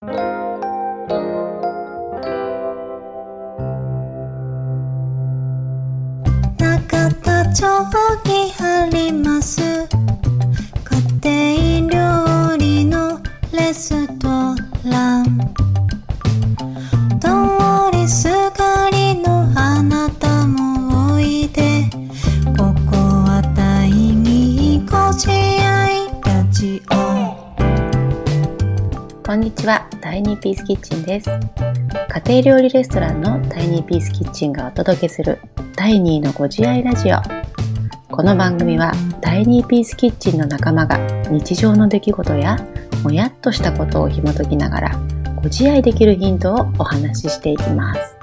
中田町にあります。家庭料理のレストラン。通りすがりのあなたもおいで。ここは第二ご自愛ラジオ。こんにちは、イニーピースキッチンです。家庭料理レストランのタイニーピースキッチンがお届けする第2のご自愛ラジオ。この番組はタイニーピースキッチンの仲間が日常の出来事やもやっとしたことを紐解きながらご自愛できるヒントをお話ししていきます。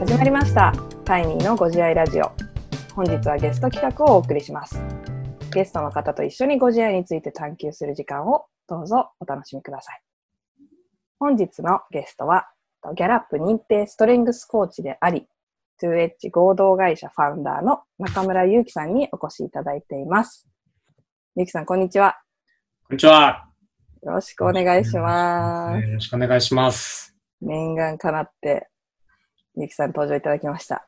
始まりましたタイニーのご自愛ラジオ本日はゲスト企画をお送りしますゲストの方と一緒にご自愛について探求する時間をどうぞお楽しみください本日のゲストはギャラップ認定ストレングスコーチであり 2H 合同会社ファウンダーの中村祐樹さんにお越しいただいています祐樹さんこんにちはこんにちは。よろしくお願いしますよろしくお願いします。念願かなって祐樹さん登場いただきました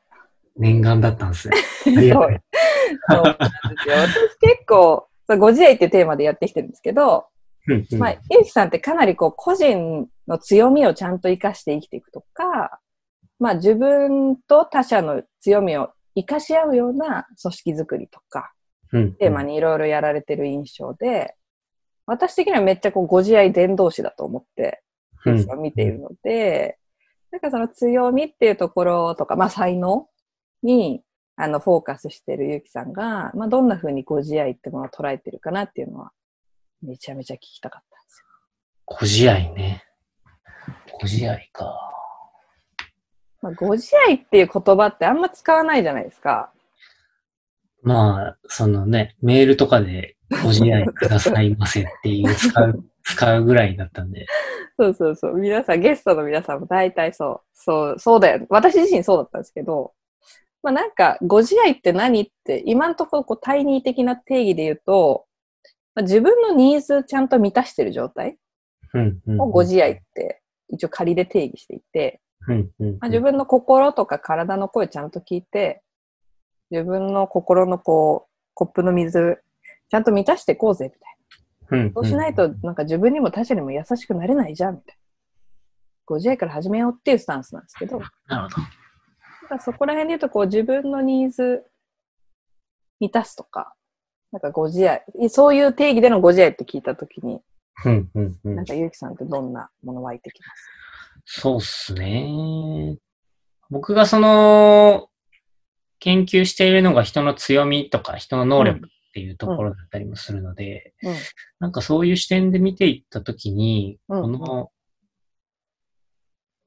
念願だったんですね。そうありがとう。そうなんですよ。私結構、ご自愛っていうテーマでやってきてるんですけど、うんうん。まあ、ゆうきさんってかなりこう、個人の強みをちゃんと活かして生きていくとか、まあ自分と他者の強みを活かし合うような組織づくりとか、うんテーマにいろいろやられてる印象で、私的にはめっちゃこう、ご自愛伝道師だと思って、うん。見ているので、なんかその強みっていうところとか、まあ才能に、あの、フォーカスしてるゆうきさんが、まあどんな風にご自愛ってものを捉えてるかなっていうのは、めちゃめちゃ聞きたかったんですよ。ご自愛ね。ご自愛か。まあ、ご自愛っていう言葉ってあんま使わないじゃないですか。まあ、そのね、メールとかでご自愛くださいませっていう 使う、使うぐらいだったんで。そうそうそう。皆さん、ゲストの皆さんも大体そう。そう、そうだよ。私自身そうだったんですけど、まあなんか、ご自愛って何って、今のところこう、タイニー的な定義で言うと、まあ、自分のニーズちゃんと満たしてる状態。をご自愛って一応仮で定義していて。まあ、自分の心とか体の声ちゃんと聞いて、自分の心のこう、コップの水、ちゃんと満たしていこうぜ、みたいな。そうしないと、なんか自分にも他者にも優しくなれないじゃん、みたいな。ご自愛から始めようっていうスタンスなんですけど、なるほど。らそこら辺で言うと、こう自分のニーズ満たすとか、なんかご自愛、そういう定義でのご自愛って聞いたときに、うんうんうん。なんかゆうきさんってどんなもの湧いてきます？そうっすね。僕がその、研究しているのが人の強みとか人の能力っていうところだったりもするので、うんなんかそういう視点で見ていったときに、うん。この、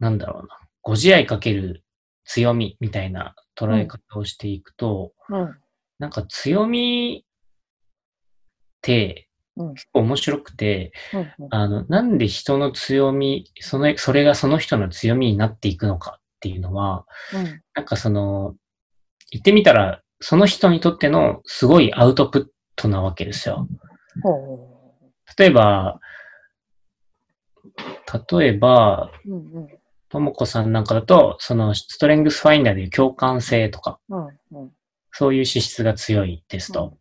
なんだろうな、ご自愛かける強みみたいな捉え方をしていくと、うん。なんか強みってうん。結構面白くて、うん。あの、なんで人の強み、その、それがその人の強みになっていくのかっていうのは、うん。なんかその、言ってみたら、その人にとってのすごいアウトプットなわけですよ。ほ例えば、例えば、う。うん。うん。ともこさんなんかだと、そのストレングスファインダーでいう共感性とか、うん。うん。そういう資質が強いですと。うん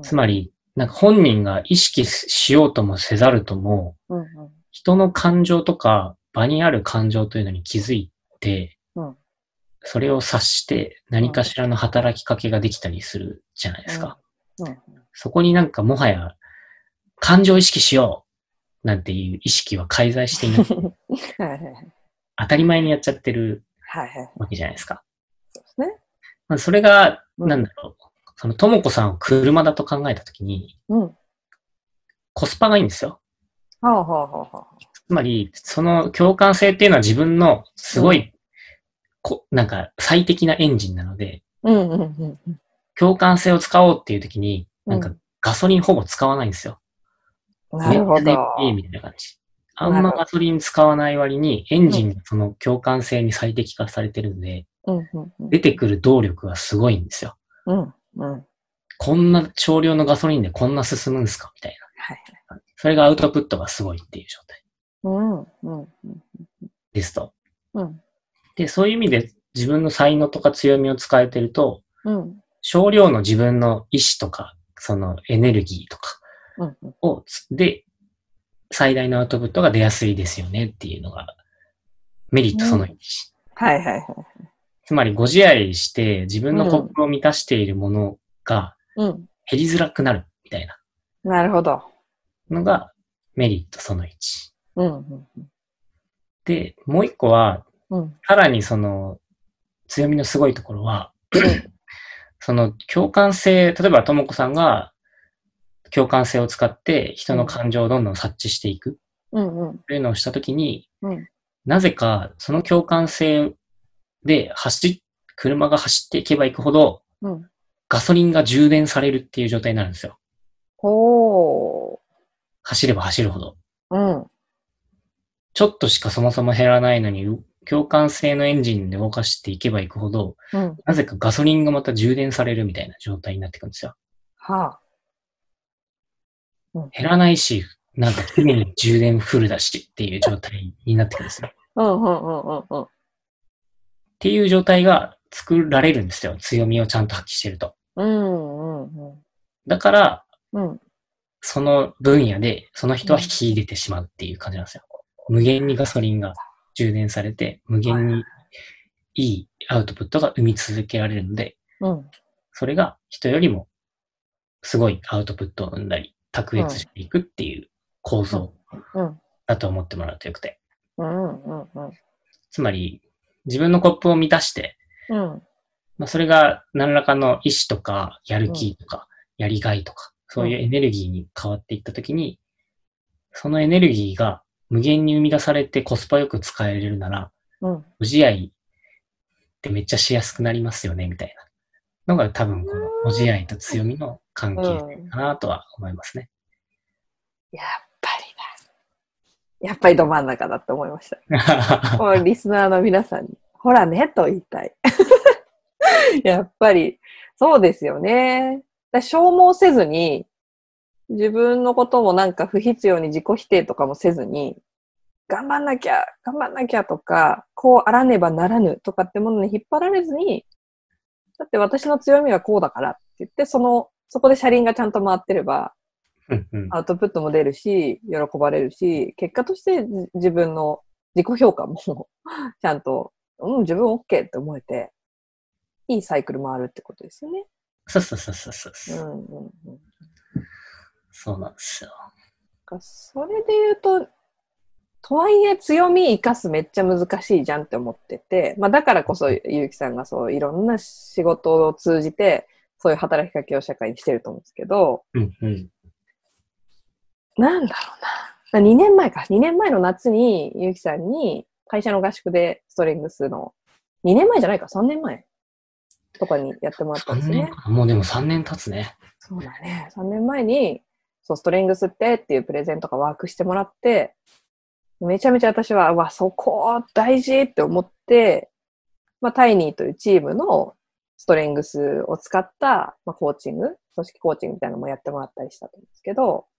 つまり、なんか本人が意識しようともせざるとも、うん。うん。人の感情とか場にある感情というのに気づいて、うんそれを察して何かしらの働きかけができたりするじゃないですか。うん。そこになんかもはや感情意識しようなんていう意識は介在していない。はいはいはい。当たり前にやっちゃってるはいはい。わけじゃないですか。そうですね。まあ、それが、うんなんだろう。そのともこさんを車だと考えたときにうん。コスパがいいんですよ。ほうほうほうほう。つまり、その共感性っていうのは自分のすごい、こなんか最適なエンジンなので、うんうんうんうん。共感性を使おうっていう時に、なんかうんガソリンほぼ使わないんですよ。なるほど。いいみたいな感じ。あんまガソリン使わない割に、エンジンがその共感性に最適化されてるんで、うんうんうん出てくる動力がすごいんですよ。うんうん。こんな少量のガソリンでこんな進むんですか？みたいな。はいそれがアウトプットがすごいっていう状態。うん。うん。ですと。うん。で、そういう意味で自分の才能とか強みを使えてると、うん。少量の自分の意志とか、そのエネルギーとかうん。で、最大のアウトプットが出やすいですよねっていうのが、メリットその1。はいはいはい。つまり、ご自愛して自分のコップを満たしているものがうん。減りづらくなるみたいななるほど。のがメリットその1。うん。うん。で、もう一個は、うん。さらにその強みのすごいところは、その共感性、例えばともこさんが共感性を使って人の感情をどんどん察知していくうん。うん。というのをしたときに、うんなぜかその共感性で走っ、車が走っていけばいくほどうん。ガソリンが充電されるっていう状態になるんですよ。ほ走れば走るほど。う。うん。ちょっとしかそもそも減らないのに、共感性のエンジンで動かしていけばいくほど、うん。なぜかガソリンがまた充電されるみたいな状態になってくるんですよ。は減らないし、なんか常に充電フルだしっていう状態になってくるんですよ。うん。うん。うん。うん。うん。ていう状態が作られるんですよ。強みをちゃんと発揮してると。うん。うん。だから、うん。その分野でその人は秀でてしまうっていう感じなんですよ。無限にガソリンが充電されて、無限にいいアウトプットが生み続けられるので、うん。それが人よりもすごいアウトプットを生んだり、卓越していくっていう構造うん。だと思ってもらうとよくて。うん。うん。うん。つまり、自分のコップを満たして、うん。まあ、それが何らかの意志とか、やる気とか、やりがいとか、そういうエネルギーに変わっていったときに、そのエネルギーが無限に生み出されてコスパよく使えれるなら、うん。ご自愛ってめっちゃしやすくなりますよね、みたいなのが多分このご自愛と強みの関係性かなとは思いますね。やっ。やっぱりど真ん中だって思いました。もうリスナーの皆さんに、ほらね、と言いたい。やっぱり、そうですよね。消耗せずに、自分のこともなんか不必要に自己否定とかもせずに、頑張んなきゃ、頑張んなきゃとか、こうあらねばならぬとかってものに引っ張られずに、だって私の強みはこうだからって言って、その、そこで車輪がちゃんと回ってれば、アウトプットも出るし、喜ばれるし、結果としてじ自分の自己評価も ちゃんと、うん、自分 OK って思えて、いいサイクル回るってことですよね。そうそうそうそうそううんうんうん。そうなんですよ。かそれで言うと、とはいえ強み生かすめっちゃ難しいじゃんって思ってて、まあだからこそゆうきさんがそういろんな仕事を通じて、そういう働きかけを社会にしてると思うんですけど、うんうん。なんだろうな。2年前か。2年前の夏に、ゆうきさんに会社の合宿でストレングスの、2年前じゃないか、3年前とかにやってもらったんです3よねもうでも3年経つね。そうだね。3年前に、そう、ストレングスってっていうプレゼントがワークしてもらって、めちゃめちゃ私は、うわ、そこ大事って思って、まあ、タイニーというチームのストレングスを使った、まあ、コーチング、組織コーチングみたいなのもやってもらったりしたんですけど、あ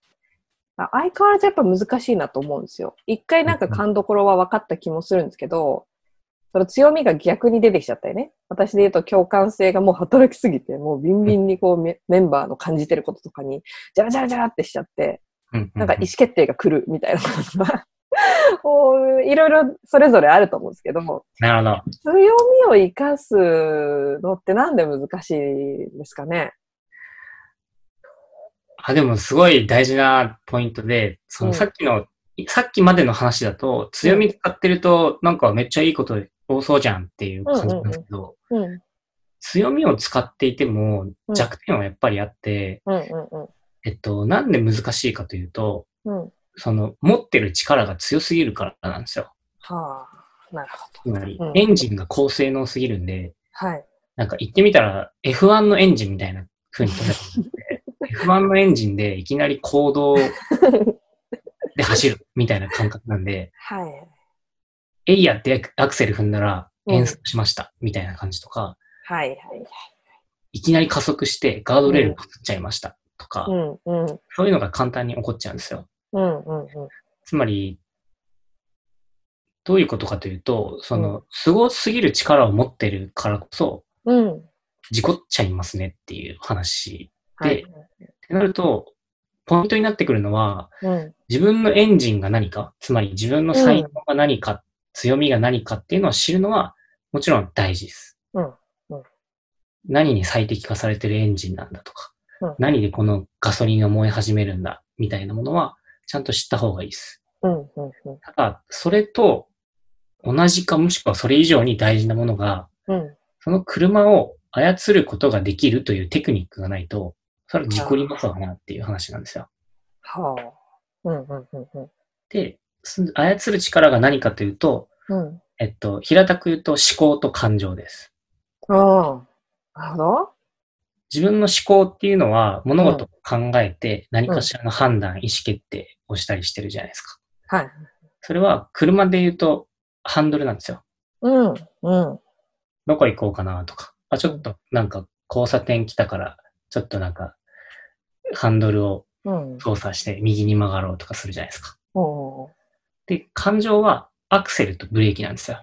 相変わらずやっぱ難しいなと思うんですよ。一回なんか勘どころは分かった気もするんですけど、その強みが逆に出てきちゃったよね。私で言うと共感性がもう働きすぎて、もうビンビンにこうメメンバーの感じてることとかに、ジャラジャラジャラってしちゃって、なんか意思決定が来るみたいな こといろいろそれぞれあると思うんですけども、なるほど。強みを生かすのってなんで難しいんですかね。あ、でもすごい大事なポイントで、そのうんさっきの、さっきまでの話だと、強み使ってると、なんかめっちゃいいこと多そうじゃんっていう感じなんですけど、うん。強みを使っていてもうん弱点はやっぱりあって、うんうんえっと、なんで難しいかというと、うん。うん。その持ってる力が強すぎるからなんですよ。はあ、なるほつまりうん、エンジンが高性能すぎるんで、ど。はい。なんか言ってみたら F1 のエンジンみたいな風に捉えてて、F1 のエンジンでいきなり行動 で走るみたいな感覚なんで、はい。エイヤってアクセル踏んだらうん演奏しましたみたいな感じとか、はいはい。いきなり加速してガードレールパクっちゃいましたとか、うんうん。そういうのが簡単に起こっちゃうんですよ。うんうんうん。つまり、どういうことかというと、その、すごすぎる力を持ってるからこそ、うん。事故っちゃいますねっていう話。はい。ってなると、ポイントになってくるのは、うん。自分のエンジンが何か、つまり自分の才能が何か、強みが何かっていうのを知るのは、もちろん大事です。うんうん何に最適化されてるエンジンなんだとか、うん何でこのガソリンが燃え始めるんだ、みたいなものは、ちゃんと知った方がいいです。うん。うん。ただ、それと同じかもしくはそれ以上に大事なものが、うん。その車を操ることができるというテクニックがないと、それは事故りますわなっていう話なんですよ。はあ。うん。うん。うん。うん。で、す操る力が何かというと、うん。えっと、平たく言うと思考と感情です。ああ。なるほど。自分の思考っていうのは物事を考えて何かしらの判断、意思決定をしたりしてるじゃないですか。はい。それは車で言うとハンドルなんですよ。うん。うん。どこ行こうかなとか。あ、ちょっとなんか交差点来たから、ちょっとなんかハンドルをうん。操作して右に曲がろうとかするじゃないですか。ほう。で、感情はアクセルとブレーキなんですよ。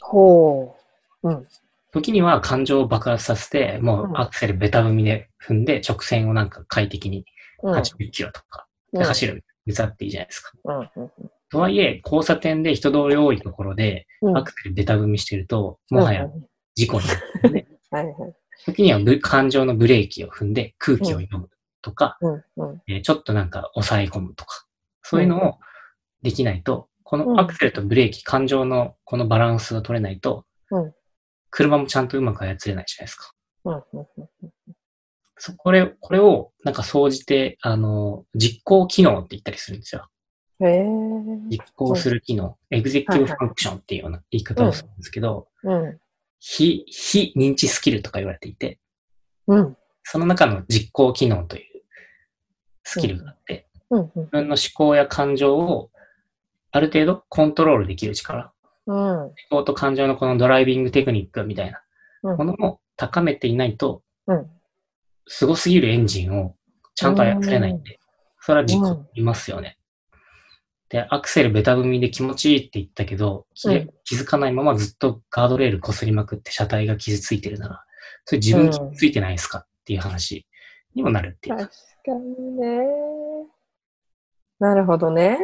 ほう。うん。時には感情を爆発させて、もうアクセルベタ踏みで踏んで直線をなんか快適にうん。80キロとかうんで走る。別だっていいじゃないですか。うん。うん。とはいえ、交差点で人通り多いところでうん。アクセルベタ踏みしてると、もはやうん事故になるんで、はいはい。時にはブ感情のブレーキを踏んで空気を読むとか、うん。うん。えーちょっとなんか抑え込むとか、そういうのをできないと、このアクセルとブレーキ、感情のこのバランスが取れないとうん、車もちゃんとうまく操れないじゃないですか。うん。うん。そこれ、これをなんか総じて、あの、実行機能って言ったりするんですよ。へえ。実行する機能、 executive function っていうような言い方をするんですけど、うん。非、非認知スキルとか言われていて、うん。その中の実行機能というスキルがあって、うん。うん。自分の思考や感情をある程度コントロールできる力、うん。思考と感情のこのドライビングテクニックみたいなものを高めていないと、うん。凄すぎるエンジンをちゃんと操れないんで、それは事故りますよね。で、アクセルベタ踏みで気持ちいいって言ったけど、気うん気づかないままずっとガードレール擦りまくって車体が傷ついてるなら、それ自分傷ついてないですかっていう話にもなるっていうか。確かにね。なるほどね。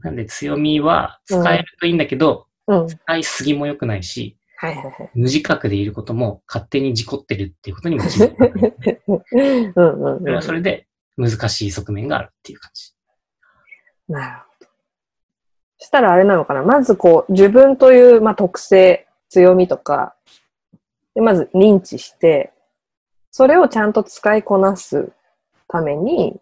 なんで強みは使えるといいんだけど、うん。使いすぎも良くないし、はいはいはい。無自覚でいることも勝手に事故ってるっていうことにも気づかない。うんうんそれはそれで難しい側面があるっていう感じ。なるほど。したらあれなのかな。まずこう、自分という、まあ、特性、強みとか、でまず認知して、それをちゃんと使いこなすために、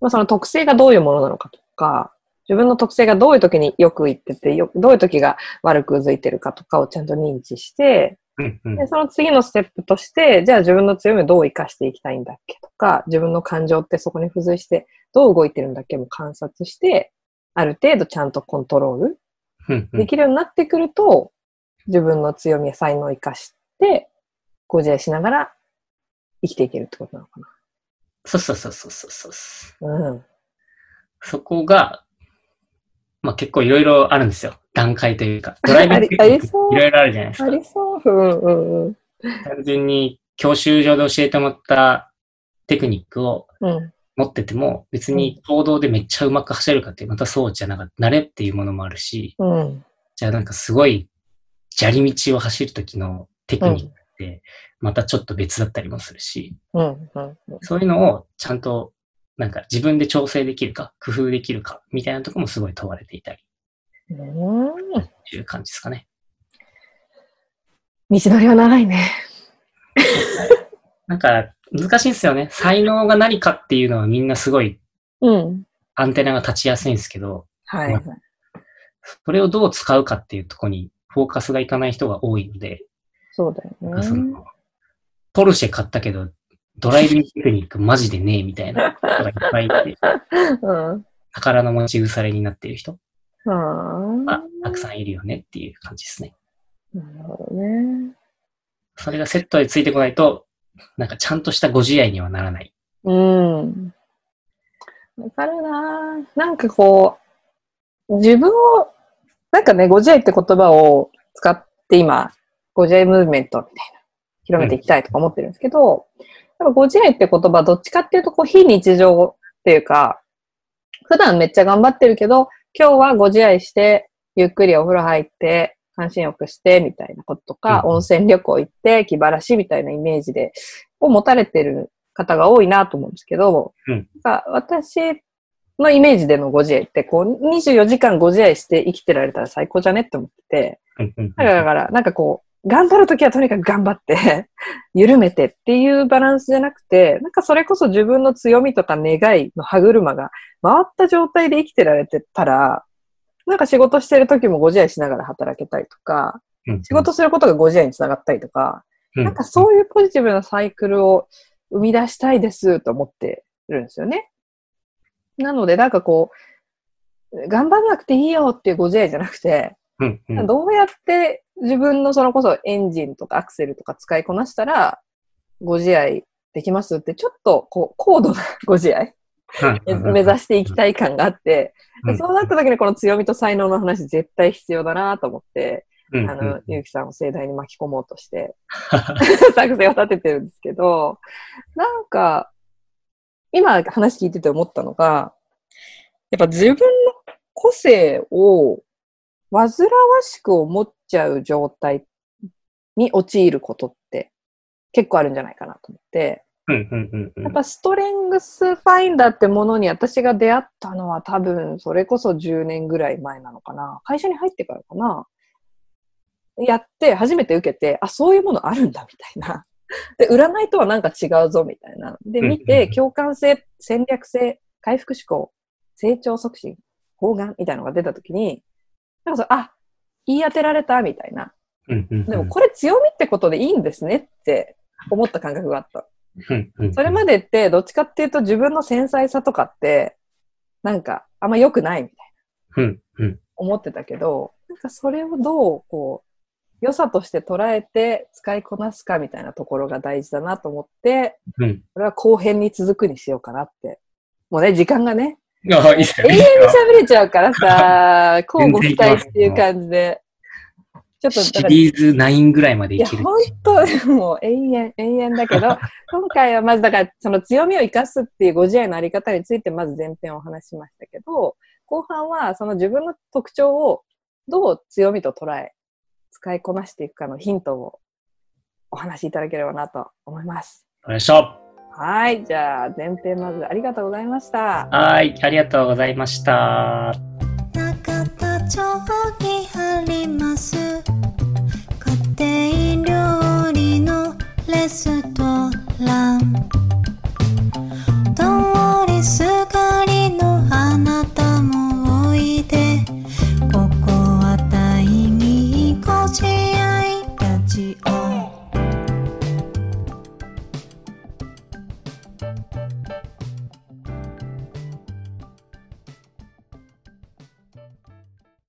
まあ、その特性がどういうものなのかとか、自分の特性がどういう時によくいってて、どういう時が悪くづいてるかとかをちゃんと認知して、うんうんで、その次のステップとして、じゃあ自分の強みをどう活かしていきたいんだっけとか、自分の感情ってそこに付随してどう動いてるんだっけも観察して、ある程度ちゃんとコントロールできるようになってくると、自分の強みや才能を活かして、ご自愛しながら生きていけるってことなのかそうそうそうそうそうそう。な。うん。そこが、まあ結構いろいろあるんですよ。段階というか。ドライビンいろいろあるじゃないですか。ありそう。うんうんうん。単純に教習所で教えてもらったテクニックをうん。持ってても、別に行動でめっちゃうまく走れるかって、またそうじゃなかった。慣れっていうものもあるし、うん。じゃあなんかすごい砂利道を走るときのテクニックって、またちょっと別だったりもするし、うん。うん。そういうのをちゃん。となんか自分で調整できるか、工夫できるか、みたいなところもすごい問われていたり、うん。という感じですかね。道のりは長いね。なんか難しいんですよね。才能が何かっていうのはみんなすごいうん。アンテナが立ちやすいんですけど、はい。はいそれをどう使うかっていうところにフォーカスがいかない人が多いので、そうだよね。ポルシェ買ったけど、ドライビングテクニックマジでねえみたいな人がいっぱいいて、うん。宝の持ち腐れになっている人はがあ。たくさんいるよねっていう感じですね。なるほどね。それがセットでついてこないと、なんかちゃんとしたご自愛にはならない。うん。わかるなぁなんかこう、自分をなんかね、ご自愛って言葉を使って今、ご自愛ムーブメントみたいな、広めていきたいとか思ってるんですけど、やご自愛って言葉どっちかっていうと、こう、非日常っていうか、普段めっちゃ頑張ってるけど、今日はご自愛して、ゆっくりお風呂入って、半身浴して、みたいなこととか、うん温泉旅行行って、気晴らしみたいなイメージで、を持たれてる方が多いなと思うんですけど、うん。私のイメージでのご自愛って、こう、24時間ご自愛して生きてられたら最高じゃねって思ってて、だからなんかこう、頑張るときはとにかく頑張って、緩めてっていうバランスじゃなくて、なんかそれこそ自分の強みとか願いの歯車が回った状態で生きてられてたら、なんか仕事してる時もご自愛しながら働けたりとか、うん仕事することがご自愛につながったりとか、うんなんかそういうポジティブなサイクルを生み出したいですと思ってるんですよね。なので、なんかこう、頑張らなくていいよっていうご自愛じゃなくて、うんうん。どうやって自分のそのこそエンジンとかアクセルとか使いこなしたら、ご自愛できますって、ちょっとこう高度なご自愛？うん目指していきたい感があって、うん。そうなった時にこの強みと才能の話絶対必要だなと思って、うん。あの、ゆうきさんを盛大に巻き込もうとして、作戦を立ててるんですけど、なんか、今話聞いてて思ったのが、やっぱ自分の個性を煩わしく思っちゃう状態に陥ることって結構あるんじゃないかなと思って、やっぱストレングスファインダーってものに私が出会ったのは多分それこそ10年ぐらい前なのかな。会社に入ってからかな。やって初めて受けて、あ、そういうものあるんだみたいな。で、占いとはなんか違うぞみたいな。で、見てん共感性、戦略性、回復志向、成長促進、方眼みたいなのが出たときに、なんかそれ、あ、言い当てられたみたいな。でもこれ強みってことでいいんですねって思った感覚があった。それまでって、どっちかっていうと自分の繊細さとかって、なんか、あんま良くないみたいな思ってたけど、なんかそれをどう、こう、良さとして捉えて使いこなすかみたいなところが大事だなと思って、うんこれは後編に続くにしようかなって。もうね、時間がね、あ、いいっすよ永遠に喋れちゃうからさ、交互期待っていう感じで。ちょっと、シリーズ9ぐらいまでいや、いける。本当もう永遠、永遠だけど、今回はまずだから、その強みを生かすっていうご自愛のあり方についてまず前編をお話ししましたけど、後半はその自分の特徴をどう強みと捉え、使いこなしていくかのヒントをお話しいただければなと思います。よいしょ。はい。じゃあ、前編まずありがとうございました。はい、ありがとうございました。中田町にあります家庭料理のレストラン